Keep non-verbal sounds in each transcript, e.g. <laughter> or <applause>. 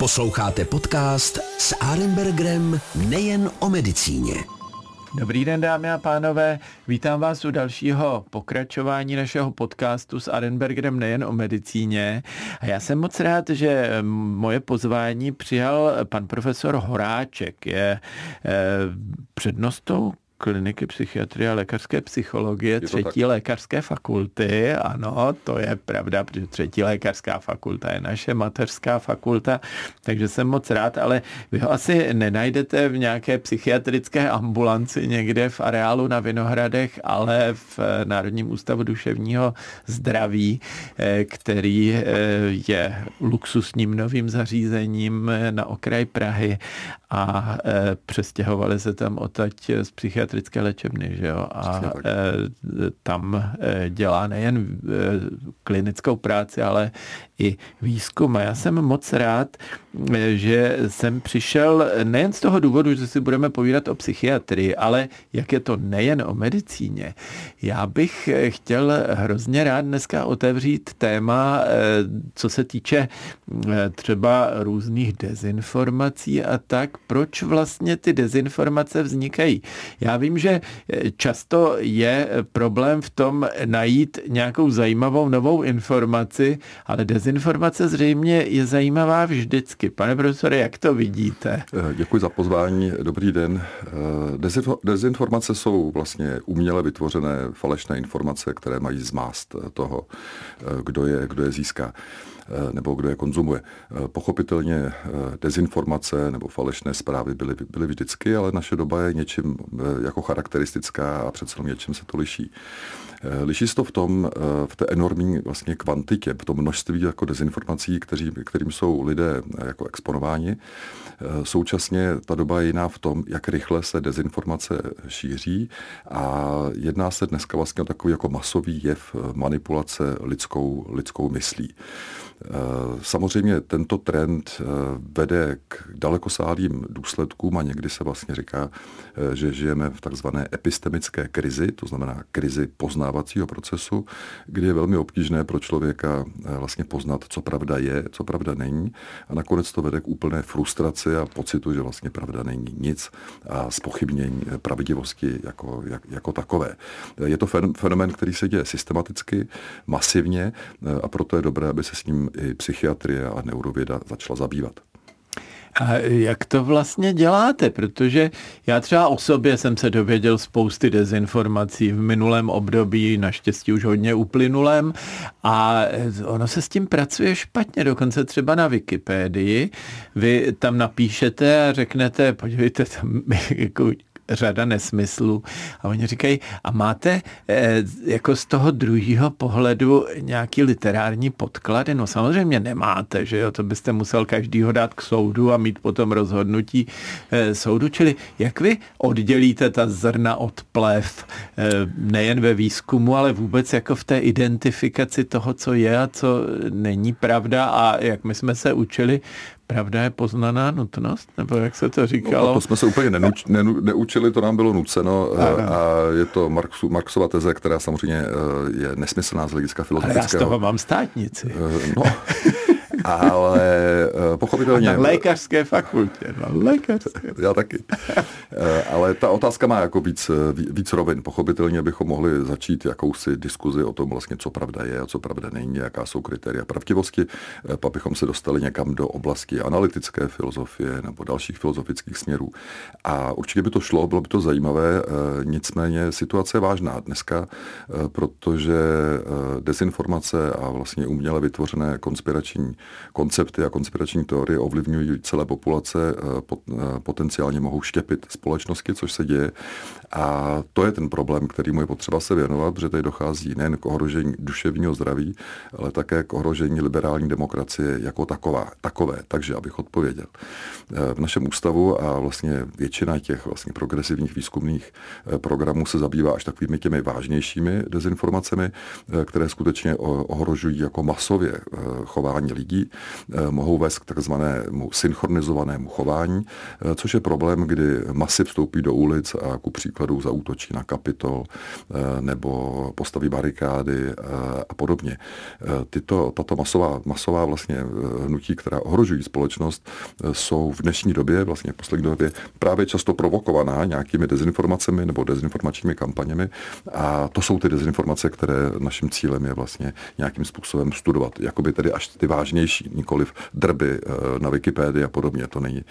Posloucháte podcast s Arenbergerem nejen o medicíně. Dobrý den, dámy a pánové. Vítám vás u dalšího pokračování našeho podcastu s Arenbergerem nejen o medicíně. A já jsem moc rád, že moje pozvání přijal pan profesor Horáček. Je eh, přednostou kliniky psychiatrie a lékařské psychologie třetí tak. lékařské fakulty. Ano, to je pravda, protože třetí lékařská fakulta je naše mateřská fakulta, takže jsem moc rád, ale vy ho asi nenajdete v nějaké psychiatrické ambulanci někde v areálu na Vinohradech, ale v Národním ústavu duševního zdraví, eh, který eh, je luxusním novým zařízením na okraj Prahy a eh, přestěhovali se tam odtať z psychiatrické psychiatrické léčebny, že jo? A e, tam e, dělá nejen e, klinickou práci, ale i výzkum. A já jsem moc rád, že jsem přišel nejen z toho důvodu, že si budeme povídat o psychiatrii, ale jak je to nejen o medicíně. Já bych chtěl hrozně rád dneska otevřít téma, co se týče třeba různých dezinformací a tak, proč vlastně ty dezinformace vznikají. Já vím, že často je problém v tom najít nějakou zajímavou novou informaci, ale dezinformace zřejmě je zajímavá vždycky. Pane profesore, jak to vidíte? Děkuji za pozvání. Dobrý den. Dezinformace jsou vlastně uměle vytvořené falešné informace, které mají zmást toho, kdo je, kdo je získá. Eh, nebo kdo je konzumuje. Eh, pochopitelně eh, dezinformace nebo falešné zprávy byly, byly vždycky, ale naše doba je něčím jako charakteristická a přece něčím se to liší. Liší se to v tom, v té enormní vlastně kvantitě, v tom množství jako dezinformací, kteří, kterým jsou lidé jako exponováni. Současně ta doba je jiná v tom, jak rychle se dezinformace šíří a jedná se dneska vlastně o takový jako masový jev manipulace lidskou, lidskou myslí. Eh, samozřejmě tento trend eh, vede k dalekosáhlým důsledkům a někdy se vlastně říká, eh, že žijeme v takzvané epistemické krizi, to znamená krizi poznávacího procesu, kdy je velmi obtížné pro člověka vlastně poznat, co pravda je, co pravda není a nakonec to vede k úplné frustraci a pocitu, že vlastně pravda není nic a spochybnění pravdivosti jako, jak, jako takové. Je to fenomen, který se děje systematicky, masivně a proto je dobré, aby se s ním i psychiatrie a neurověda začala zabývat. A jak to vlastně děláte? Protože já třeba o sobě jsem se dověděl spousty dezinformací v minulém období, naštěstí už hodně uplynulém a ono se s tím pracuje špatně, dokonce třeba na Wikipedii. Vy tam napíšete a řeknete, podívejte, tam <laughs> jako řada nesmyslů. A oni říkají, a máte e, jako z toho druhého pohledu nějaký literární podklady? No samozřejmě nemáte, že jo, to byste musel každýho dát k soudu a mít potom rozhodnutí e, soudu. Čili jak vy oddělíte ta zrna od plev, e, nejen ve výzkumu, ale vůbec jako v té identifikaci toho, co je a co není pravda a jak my jsme se učili Pravda je poznaná nutnost? Nebo jak se to říkalo? No, to jsme se úplně nenuč, nenu, neučili, to nám bylo nuceno a, eh, a je to Marxu, Marxova teze, která samozřejmě eh, je nesmyslná z hlediska filozofického. Ale já z toho mám státnici. Eh, no, <laughs> ale eh, pochopitelně... Na lékařské fakultě, na lékařské. <laughs> Já taky. Eh, ale ta otázka má jako víc, eh, víc rovin. Pochopitelně bychom mohli začít jakousi diskuzi o tom vlastně, co pravda je a co pravda není, jaká jsou kritéria pravdivosti. Pak bychom se dostali někam do oblasti analytické filozofie nebo dalších filozofických směrů. A určitě by to šlo, bylo by to zajímavé, nicméně situace je vážná dneska, protože dezinformace a vlastně uměle vytvořené konspirační koncepty a konspirační teorie ovlivňují celé populace, eh, eh, potenciálně mohou štěpit společnosti, což se děje. A to je ten problém, kterýmu je potřeba se věnovat, protože tady dochází nejen k ohrožení duševního zdraví, ale také k ohrožení liberální demokracie jako taková, takové. Takže, abych odpověděl. Eh, v našem ústavu a vlastně většina těch vlastně progresivních výzkumných programů se zabývá až takovými těmi vážnějšími dezinformacemi, které skutečně ohrožují jako masově chování lidí, Eh, mohou vést k takzvanému synchronizovanému chování, což je problém, kdy masy vstoupí do ulic a ku příkladu zautočí na kapitol nebo postaví barikády a podobně. Tyto, tato masová, masová vlastně hnutí, která ohrožují společnost, jsou v dnešní době, vlastně v poslední době, právě často provokovaná nějakými dezinformacemi nebo dezinformačními kampaněmi. A to jsou ty dezinformace, které naším cílem je vlastně nějakým způsobem studovat. Jakoby tedy až ty vážnější, nikoliv drby eh, na Wikipedii a podobně. To není,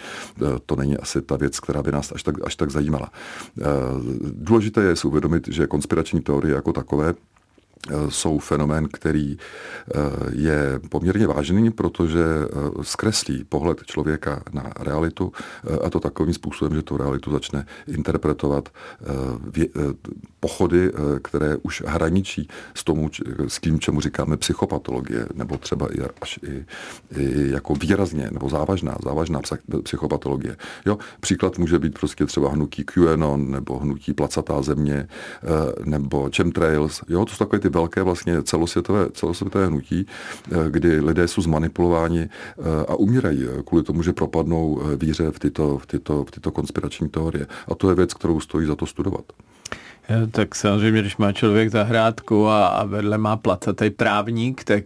eh, to není asi ta věc, která by nás až tak, až tak zajímala. Eh, důležité je si uvědomit, že konspirační teorie jako takové jsou fenomén, který eh, je poměrně vážný, protože eh, zkreslí pohled člověka na realitu a to takovým způsobem, že tu realitu začne interpretovat pochody, které už hraničí s, tomu, s tím, čemu říkáme psychopatologie, nebo třeba i až i, i jako výrazně, nebo závažná, závažná psychopatologie. Jo, příklad může být prostě třeba hnutí QAnon, nebo hnutí Placatá země, nebo chemtrails. Jo, to jsou takové ty velké vlastně celosvětové, celosvětové hnutí, eh, kdy lidé jsou zmanipulováni eh, a umírají eh, kvůli tomu, že propadnou víře v tyto, v tyto, v tyto konspirační teorie. A to je věc, kterou stojí za to studovat. Tak samozřejmě, když má člověk zahrádku a, a vedle má placatý právník, tak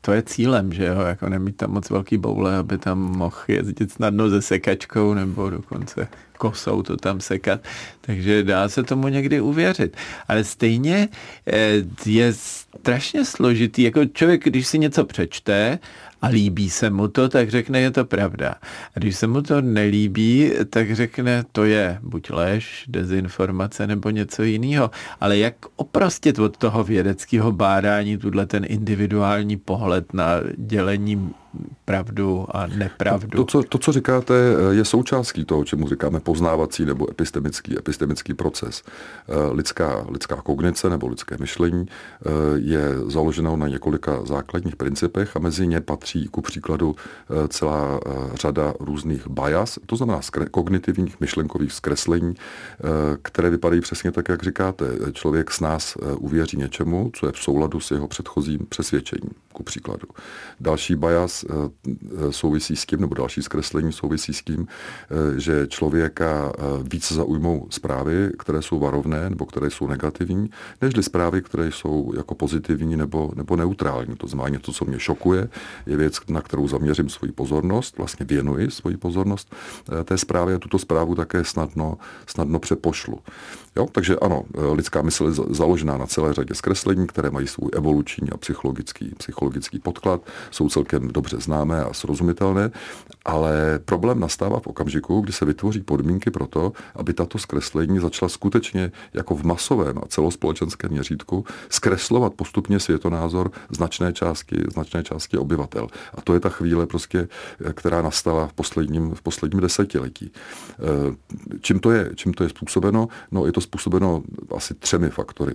to je cílem, že jo, jako nemít tam moc velký boule, aby tam mohl jezdit snadno se sekačkou nebo dokonce kosou to tam sekat, takže dá se tomu někdy uvěřit. Ale stejně eh, je strašně složitý, jako člověk, když si něco přečte a líbí se mu to, tak řekne, je to pravda. A když se mu to nelíbí, tak řekne, to je buď lež, dezinformace nebo něco jiného. Ale jak oprostit od toho vědeckého bádání tuhle ten individuální pohled na dělení pravdu a nepravdu. To, co, to, co říkáte, je součástí toho, čemu říkáme poznávací nebo epistemický, epistemický proces. Eh, lidská, lidská kognice nebo lidské myšlení eh, je založeno na několika základních principech a mezi ně patří ku příkladu eh, celá řada různých bias, to znamená skre, kognitivních myšlenkových zkreslení, které vypadají přesně tak, jak říkáte. Člověk s nás uvěří něčemu, co je v souladu s jeho předchozím přesvědčením, ku příkladu. Další bias Eh, souvisí s tím, nebo další zkreslení souvisí s tím, eh, že člověka eh, víc zaujmou zprávy, které jsou varovné nebo které jsou negativní, nežli zprávy, které jsou jako pozitivní nebo, nebo neutrální. To znamená něco, co mě šokuje, je věc, na kterou zaměřím svoji pozornost, vlastně věnuji svoji pozornost té zprávě a tuto zprávu také snadno, snadno přepošlu. Jo? Takže ano, lidská mysl je založená na celé řadě zkreslení, které mají svůj evoluční a psychologický, psychologický podklad, jsou celkem dobře známé a srozumitelné, ale problém nastává v okamžiku, kdy se vytvoří podmínky pro to, aby tato zkreslení začala skutečně jako v masovém a celospolečenském měřítku zkreslovat postupně světonázor značné části, značné části obyvatel. A to je ta chvíle, prostě, která nastala v posledním, v posledním desetiletí. E, čím to je, čím to je způsobeno? No, je to způsobeno asi třemi faktory.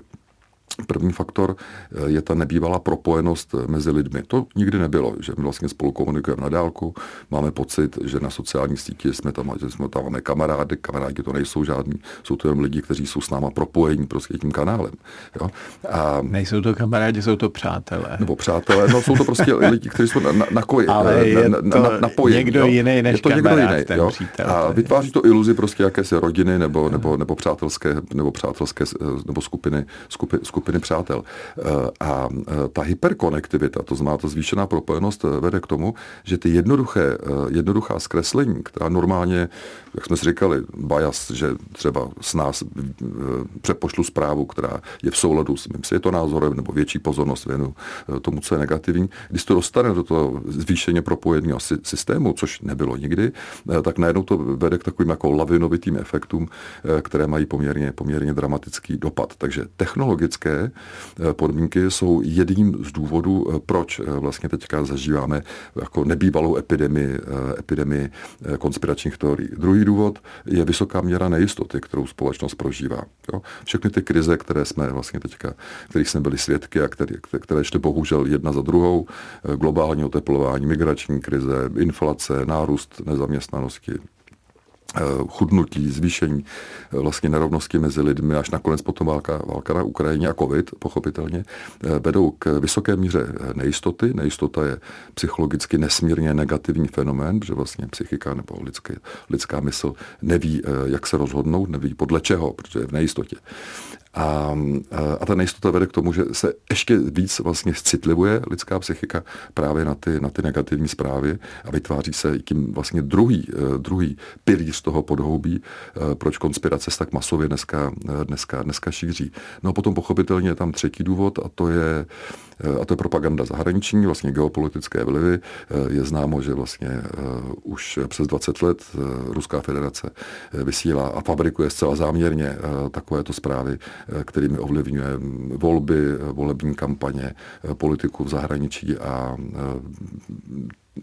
První faktor eh, je ta nebývalá propojenost eh, mezi lidmi. To nikdy nebylo, že my vlastně spolu komunikujeme na dálku, máme pocit, že na sociálních sítích jsme tam, že jsme tam máme kamarády, kamarádi to nejsou žádní, jsou to jen lidi, kteří jsou s náma propojení prostě tím kanálem. Jo? A, nejsou to kamarádi, jsou to přátelé. Nebo přátelé, no jsou to prostě <laughs> lidi, kteří jsou na, na, na, koji, Ale je na, na, na, napojení. někdo jo? jiný než je to kamarád, někdo jiný, ten jo? přítel. A vytváří to iluzi prostě jakési rodiny nebo, nebo, nebo přátelské, nebo přátelské eh, nebo skupiny, skupiny, skupiny přátel. Eh, a eh, ta hyperkonektivita, to znamená ta zvýšená propojenost, eh, vede k tomu, že ty jednoduché, jednoduchá zkreslení, která normálně, jak jsme si říkali, bias, že třeba s nás přepošlu zprávu, která je v souladu s mým světonázorem nebo větší pozornost věnu tomu, co je negativní. Když to dostane do toho zvýšeně propojeného systému, což nebylo nikdy, tak najednou to vede k takovým jako lavinovitým efektům, které mají poměrně, poměrně dramatický dopad. Takže technologické Eh, podmínky jsou jedním z důvodů, eh, proč eh, vlastně teďka zažíváme jako nebývalou epidemii, epidemii konspiračních teorií. Druhý důvod je vysoká míra nejistoty, kterou společnost prožívá. Jo? Všechny ty krize, které jsme vlastně teďka, kterých jsme byli svědky a které, které šly bohužel jedna za druhou, globální oteplování, migrační krize, inflace, nárůst nezaměstnanosti, chudnutí, zvýšení eh, vlastně nerovnosti mezi lidmi, až nakonec potom válka, válka na Ukrajině a covid, pochopitelně, eh, vedou k vysoké míře nejistoty. Nejistota je psychologicky nesmírně negativní fenomén, že vlastně psychika nebo lidské, lidská mysl neví, jak se rozhodnout, neví podle čeho, protože je v nejistotě. A, a ta nejistota vede k tomu, že se ještě víc vlastně citlivuje lidská psychika právě na ty, na ty negativní zprávy a vytváří se tím vlastně druhý, druhý pilíř toho podhoubí, eh, proč konspirace se tak masově dneska, eh, dneska, dneska šíří. No a potom pochopitelně je tam třetí důvod a to je, eh, a to je propaganda zahraniční, vlastně geopolitické vlivy. Je známo, že vlastně už přes 20 let Ruská federace vysílá a fabrikuje zcela záměrně takovéto zprávy, kterými ovlivňuje volby, volební kampaně, politiku v zahraničí a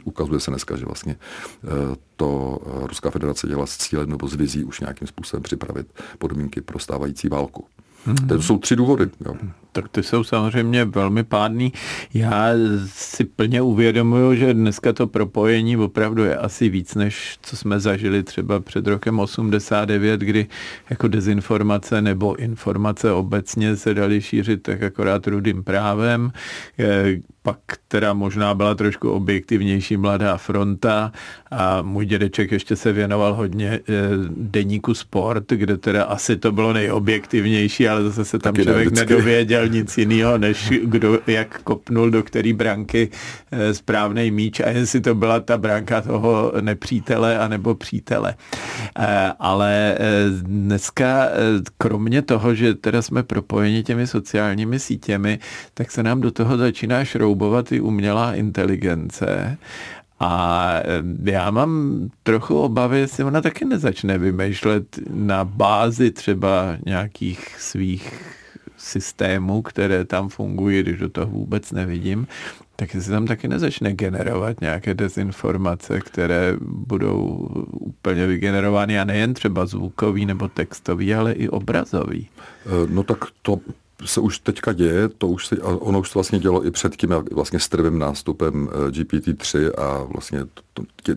ukazuje se dneska, že vlastně eh, to eh, Ruská federace dělá s cílem nebo s vizí už nějakým způsobem připravit podmínky pro stávající válku. Mm-hmm. To jsou tři důvody. Jo. Tak ty jsou samozřejmě velmi pádný. Já si plně uvědomuju, že dneska to propojení opravdu je asi víc, než co jsme zažili třeba před rokem 89, kdy jako dezinformace nebo informace obecně se dali šířit tak akorát rudým právem. Eh, pak teda možná byla trošku objektivnější Mladá fronta a můj dědeček ještě se věnoval hodně eh, deníku sport, kde teda asi to bylo nejobjektivnější, ale zase se tam Taky člověk ne, nedověděl nic jiného, než kdo jak kopnul do který branky eh, správný míč a jestli to byla ta branka toho nepřítele anebo přítele. Eh, ale dneska kromě toho, že teda jsme propojeni těmi sociálními sítěmi, tak se nám do toho začíná šroubovat i umělá inteligence. A eh, já mám trochu obavy, jestli ona taky nezačne vymýšlet na bázi třeba nějakých svých systémů, které tam fungují, když do toho vůbec nevidím, tak jestli tam taky nezačne generovat nějaké dezinformace, které budou úplně vygenerovány a nejen třeba zvukový nebo textový, ale i obrazový. Eh, no tak to se už teďka děje, to už si, ono už to vlastně dělo i před tím vlastně strvým nástupem eh, GPT-3 a vlastně tím,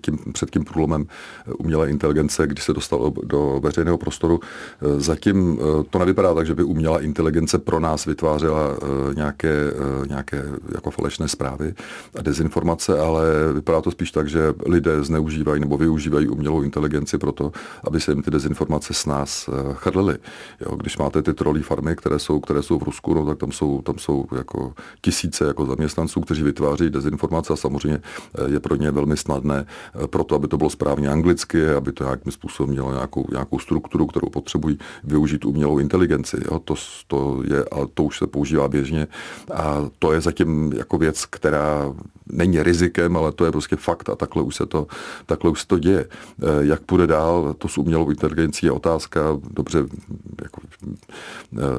tím, před tím průlomem eh, umělé inteligence, když se dostalo do veřejného prostoru. Eh, zatím to nevypadá tak, že by umělá inteligence pro nás vytvářela nějaké, nějaké jako falešné zprávy a dezinformace, ale vypadá to spíš tak, že lidé zneužívají nebo využívají umělou inteligenci proto, aby se jim ty dezinformace s nás chrlily. Jo, když máte ty trolí farmy, které jsou, které jsou v Rusku, no, tak tam jsou, tam jsou jako tisíce jako zaměstnanců, kteří vytváří dezinformace a samozřejmě eh, je pro ně velmi snadné eh, pro to, aby to bylo správně anglicky, aby to nějakým způsobem mělo nějakou, nějakou strukturu, kterou potřebují využít umělou inteligenci. Jo? To, to, je, a to už se používá běžně a to je zatím jako věc, která není rizikem, ale to je prostě fakt a takhle už se to, takhle už se to děje. Eh, jak půjde dál, to s umělou inteligencí je otázka, dobře, jako,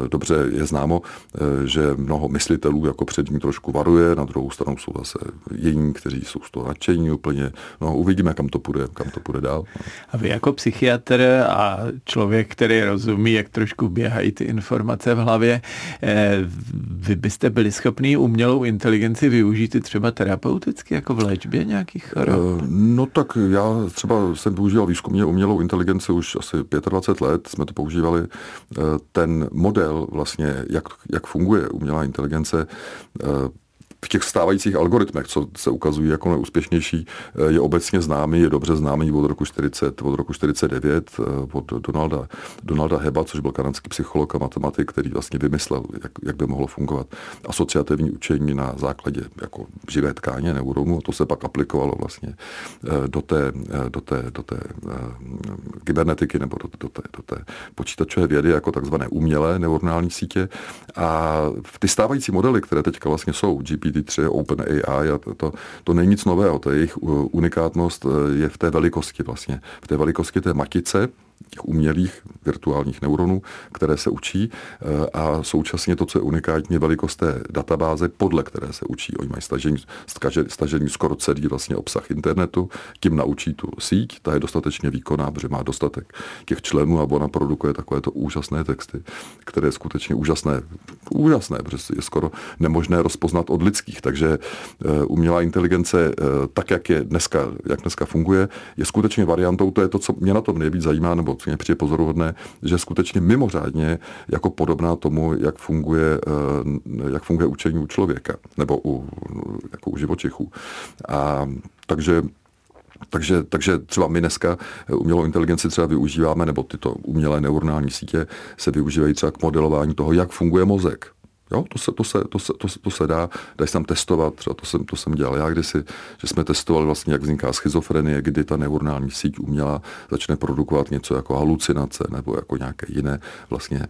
dobře dobře je známo, eh, že mnoho myslitelů jako před ním trošku varuje, na druhou stranu jsou zase jiní, kteří jsou z toho nadšení úplně. No, uvidíme, kam to půjde, kam to půjde dál. A vy jako psychiatr a člověk, který rozumí, jak trošku běhají ty informace v hlavě, eh, vy byste byli schopni umělou inteligenci využít i třeba terapeuticky, jako v léčbě nějakých chorob? Eh, no tak já třeba jsem používal výzkumně umělou inteligenci už asi 25 let, jsme to používali. Ten model vlastně, jak, jak funguje umělá inteligence, eh, v těch stávajících algoritmech, co se ukazují jako neúspěšnější, eh, je obecně známý, je dobře známý od roku 40, od roku 49, eh, od Donalda, Donalda Heba, což byl kanadský psycholog a matematik, který vlastně vymyslel, jak, jak by mohlo fungovat asociativní učení na základě jako živé tkáně neuronu. A to se pak aplikovalo vlastně eh, do té, do té, do té kybernetiky nebo do, do, té, do té počítačové vědy jako takzvané umělé neuronální sítě. A ty stávající modely, které teďka vlastně jsou, GPT GPT-3, OpenAI a to, to, to není nic nového, to je jejich unikátnost je v té velikosti vlastně, v té velikosti té matice, těch umělých virtuálních neuronů, které se učí a současně to, co je unikátní, velikost té databáze, podle které se učí. Oni mají stažený, stažený skoro celý vlastně obsah internetu, tím naučí tu síť, ta je dostatečně výkonná, protože má dostatek těch členů a ona produkuje takovéto úžasné texty, které je skutečně úžasné, úžasné, protože je skoro nemožné rozpoznat od lidských. Takže umělá inteligence, tak jak je dneska, jak dneska funguje, je skutečně variantou, to je to, co mě na tom nejvíc zajímá, nebo co mě přijde pozoruhodné, že skutečně mimořádně jako podobná tomu, jak funguje, eh, jak funguje učení u člověka, nebo u, jako u živočichů. A takže takže, takže třeba my dneska umělou inteligenci třeba využíváme, nebo tyto umělé neuronální sítě se využívají třeba k modelování toho, jak funguje mozek. Jo, to se, to se, to se, to se, to se dá, dá se tam testovat, třeba to jsem, to jsem dělal já kdysi, že jsme testovali vlastně, jak vzniká schizofrenie, kdy ta neuronální síť uměla začne produkovat něco jako halucinace nebo jako nějaké jiné vlastně e,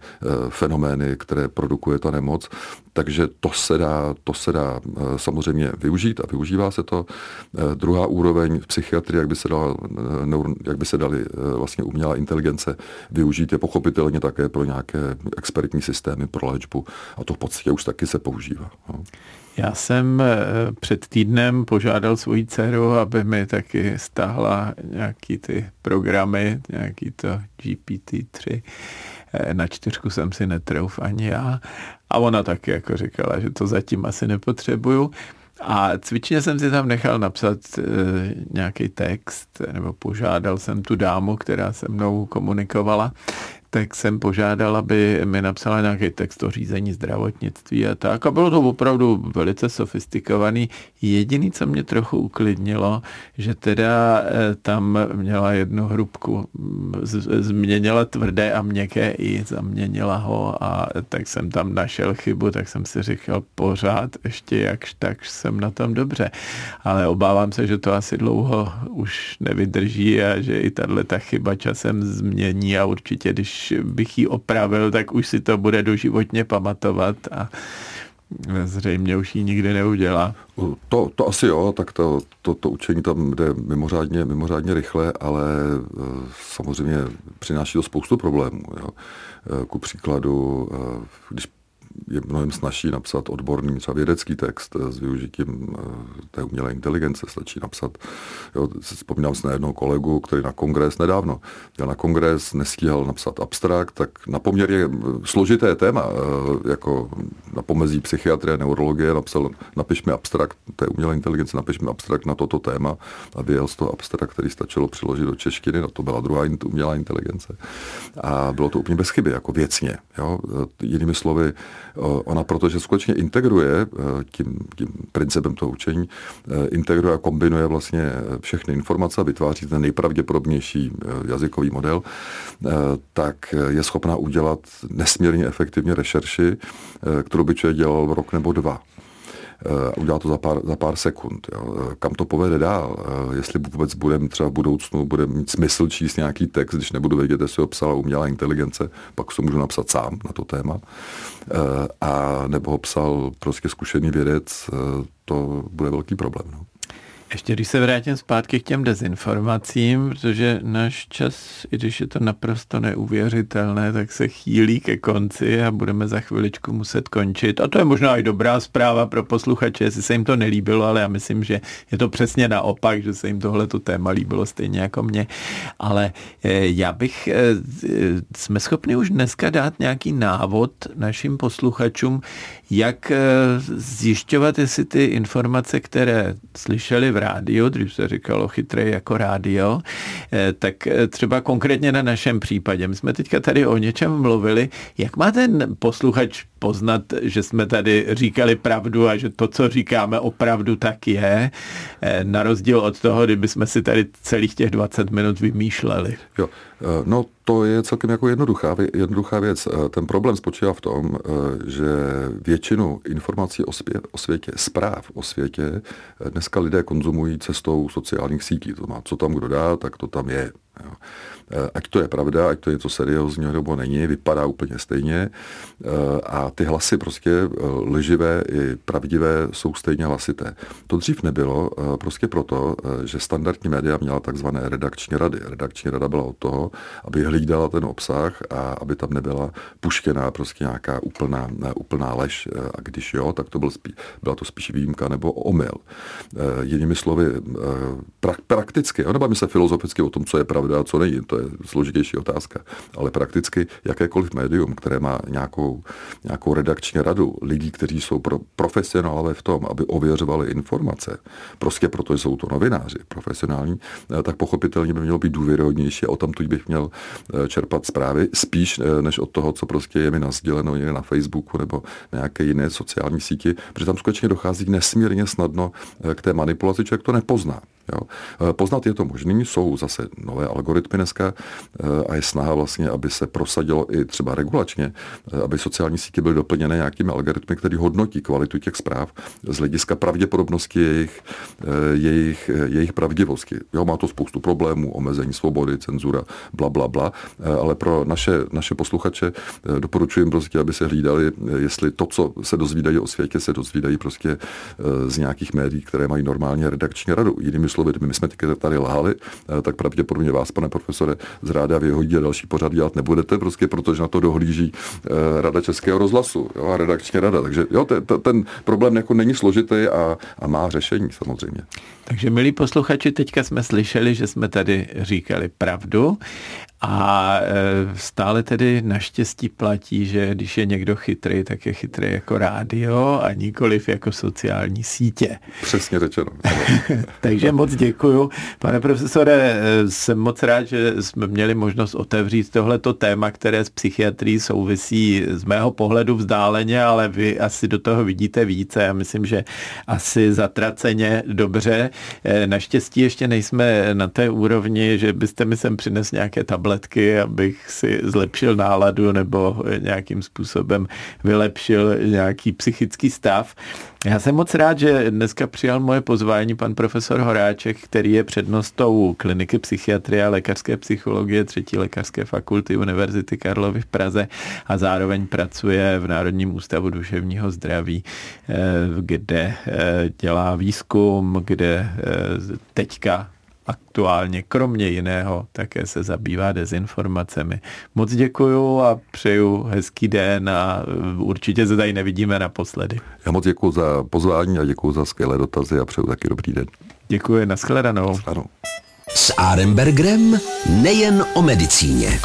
fenomény, které produkuje ta nemoc. Takže to se dá, to se dá e, samozřejmě využít a využívá se to. E, druhá úroveň v psychiatrii, jak by se, dala, e, jak by se dali e, vlastně umělá inteligence využít, je pochopitelně také pro nějaké expertní systémy pro léčbu a to podstatě už taky se používá. No. Já jsem eh, před týdnem požádal svoji dceru, aby mi taky stáhla nějaký ty programy, nějaký to GPT-3. Eh, na čtyřku jsem si netrouf ani já. A ona taky jako říkala, že to zatím asi nepotřebuju. A cvičně jsem si tam nechal napsat e, nějaký text, nebo požádal jsem tu dámu, která se mnou komunikovala, tak jsem požádal, aby mi napsala nějaký text o řízení zdravotnictví a tak. A bylo to opravdu velice sofistikovaný. Jediný, co mě trochu uklidnilo, že teda eh, tam měla jednu hrubku, změnila tvrdé a měkké i, zaměnila ho a tak jsem tam našel chybu, tak jsem si říkal pořád ještě jakž tak jsem na tom dobře. Ale obávám se, že to asi dlouho už nevydrží a že i tahle ta chyba časem změní a určitě, když bych ji opravil, tak už si to bude doživotně pamatovat a zřejmě už ji nikdy neudělá. To, to asi jo, tak to, to, to učení tam jde mimořádně, mimořádně rychle, ale e, samozřejmě přináší to spoustu problémů. Jo. E, ku příkladu, e, když je mnohem snažší napsat odborný, třeba vědecký text s využitím eh, té umělé inteligence. Stačí napsat, jo, vzpomínám si na jednoho kolegu, který na kongres nedávno, jel na kongres, nestíhal napsat abstrakt, tak na poměrně složité téma, eh, jako na pomezí psychiatrie, neurologie, napsal, napiš mi abstrakt té umělé inteligence, napiš mi abstrakt na toto téma a vyjel z toho abstrakt, který stačilo přiložit do češtiny, no to byla druhá umělá inteligence. A bylo to úplně bez chyby, jako věcně. Jo? Eh, jinými slovy, Ona, protože skutečně integruje eh, tím, tím principem toho učení, eh, integruje a kombinuje vlastně eh, všechny informace a vytváří ten nejpravděpodobnější jazykový model, tak je schopná udělat nesmírně efektivně rešerši, kterou by člověk dělal rok nebo dva. Eh, udělá to za pár, za pár sekund. Jo. Eh, kam to povede dál? Eh, jestli vůbec budeme třeba v budoucnu bude mít smysl číst nějaký text, když nebudu vědět, jestli ho psala umělá inteligence, pak to můžu napsat sám na to téma. A nebo ho psal prostě zkušený vědec, to bude velký problém. No. Ještě když se vrátím zpátky k těm dezinformacím, protože náš čas, i když je to naprosto neuvěřitelné, tak se chýlí ke konci a budeme za chviličku muset končit. A to je možná i dobrá zpráva pro posluchače, jestli se jim to nelíbilo, ale já myslím, že je to přesně naopak, že se jim tohle téma líbilo stejně jako mě. Ale eh, já bych, eh, jsme schopni už dneska dát nějaký návod našim posluchačům, jak eh, zjišťovat, jestli ty informace, které slyšeli v rádiu, dřív se říkalo chytré jako rádio, eh, tak eh, třeba konkrétně na našem případě. My jsme teďka tady o něčem mluvili. Jak má ten posluchač poznat, že jsme tady říkali pravdu a že to, co říkáme, opravdu tak je, na rozdíl od toho, kdyby jsme si tady celých těch 20 minut vymýšleli. Jo, no to je celkem jako jednoduchá, jednoduchá věc. Ten problém spočívá v tom, že většinu informací o, svě, o světě, zpráv o světě, dneska lidé konzumují cestou sociálních sítí. To má, co tam kdo dá, tak to tam je. Jo. Eh, ať to je pravda, ať to je něco seriózního nebo není, vypadá úplně stejně eh, a ty hlasy prostě eh, lživé i pravdivé jsou stejně hlasité. To dřív nebylo prostě proto, že standardní média měla takzvané redakční rady. Redakční rada byla od toho, aby hlídala ten obsah a aby tam nebyla puštěná prostě nějaká úplná, úplná lež a když jo, tak to byl spí, byla to spíš výjimka nebo omyl. Jinými slovy, pra, prakticky, nebavíme se filozoficky o tom, co je pravda a co není, to je složitější otázka, ale prakticky jakékoliv médium, které má nějakou, nějakou redakční radu lidí, kteří jsou pro, profesionálové v tom, aby ověřovali informace, prostě proto jsou to novináři profesionální, eh, tak pochopitelně by mělo být důvěryhodnější a o tom bych měl eh, čerpat zprávy spíš eh, než od toho, co prostě je mi nazděleno někde na Facebooku nebo na nějaké jiné sociální síti, protože tam skutečně dochází nesmírně snadno k té manipulaci, člověk to nepozná. Jo. Poznat je to možný, jsou zase nové algoritmy dneska, Eh, a je snaha vlastně, aby se prosadilo i třeba regulačně, eh, aby sociální sítě byly doplněné nějakými algoritmy, které hodnotí kvalitu těch zpráv z hlediska pravděpodobnosti jejich, eh, jejich, jejich pravdivosti. Jo, má to spoustu problémů, omezení svobody, cenzura, bla, bla, bla, ale pro naše, naše posluchače doporučuji prostě, aby se hlídali, jestli to, co se dozvídají o světě, se dozvídají prostě z nějakých médií, které mají normálně redakční radu. Jinými slovy, my jsme tady lhali, tak pravděpodobně vás, pane profesore, z ráda vyhodí a další pořad dělat nebudete, prostě protože na to dohlíží uh, Rada Českého rozhlasu jo, a redakční rada. Takže jo, te, te, ten problém jako není složitý a, a má řešení samozřejmě. Takže milí posluchači, teďka jsme slyšeli, že jsme tady říkali pravdu a e, stále tedy naštěstí platí, že když je někdo chytrý, tak je chytrý jako rádio a nikoliv jako sociální sítě. Přesně řečeno. <laughs> Takže moc děkuju. Pane profesore, e, jsem moc rád, že jsme měli možnost otevřít tohleto téma, které s psychiatrií souvisí z mého pohledu vzdáleně, ale vy asi do toho vidíte více. Já myslím, že asi zatraceně dobře. E, naštěstí ještě nejsme na té úrovni, že byste mi sem přines nějaké tablet tabletky, abych si zlepšil náladu nebo nějakým způsobem vylepšil nějaký psychický stav. Já jsem moc rád, že dneska přijal moje pozvání pan profesor Horáček, který je přednostou kliniky psychiatrie a lékařské psychologie třetí lékařské fakulty Univerzity Karlovy v Praze a zároveň pracuje v Národním ústavu duševního zdraví, eh, kde eh, dělá výzkum, kde eh, teďka aktuálně, kromě jiného, také se zabývá dezinformacemi. Moc děkuju a přeju hezký den a určitě se tady nevidíme naposledy. Já moc děkuji za pozvání a děkuji za skvělé dotazy a přeju taky dobrý den. Děkuji, nashledanou. Ano. S Arembergrem nejen o medicíně.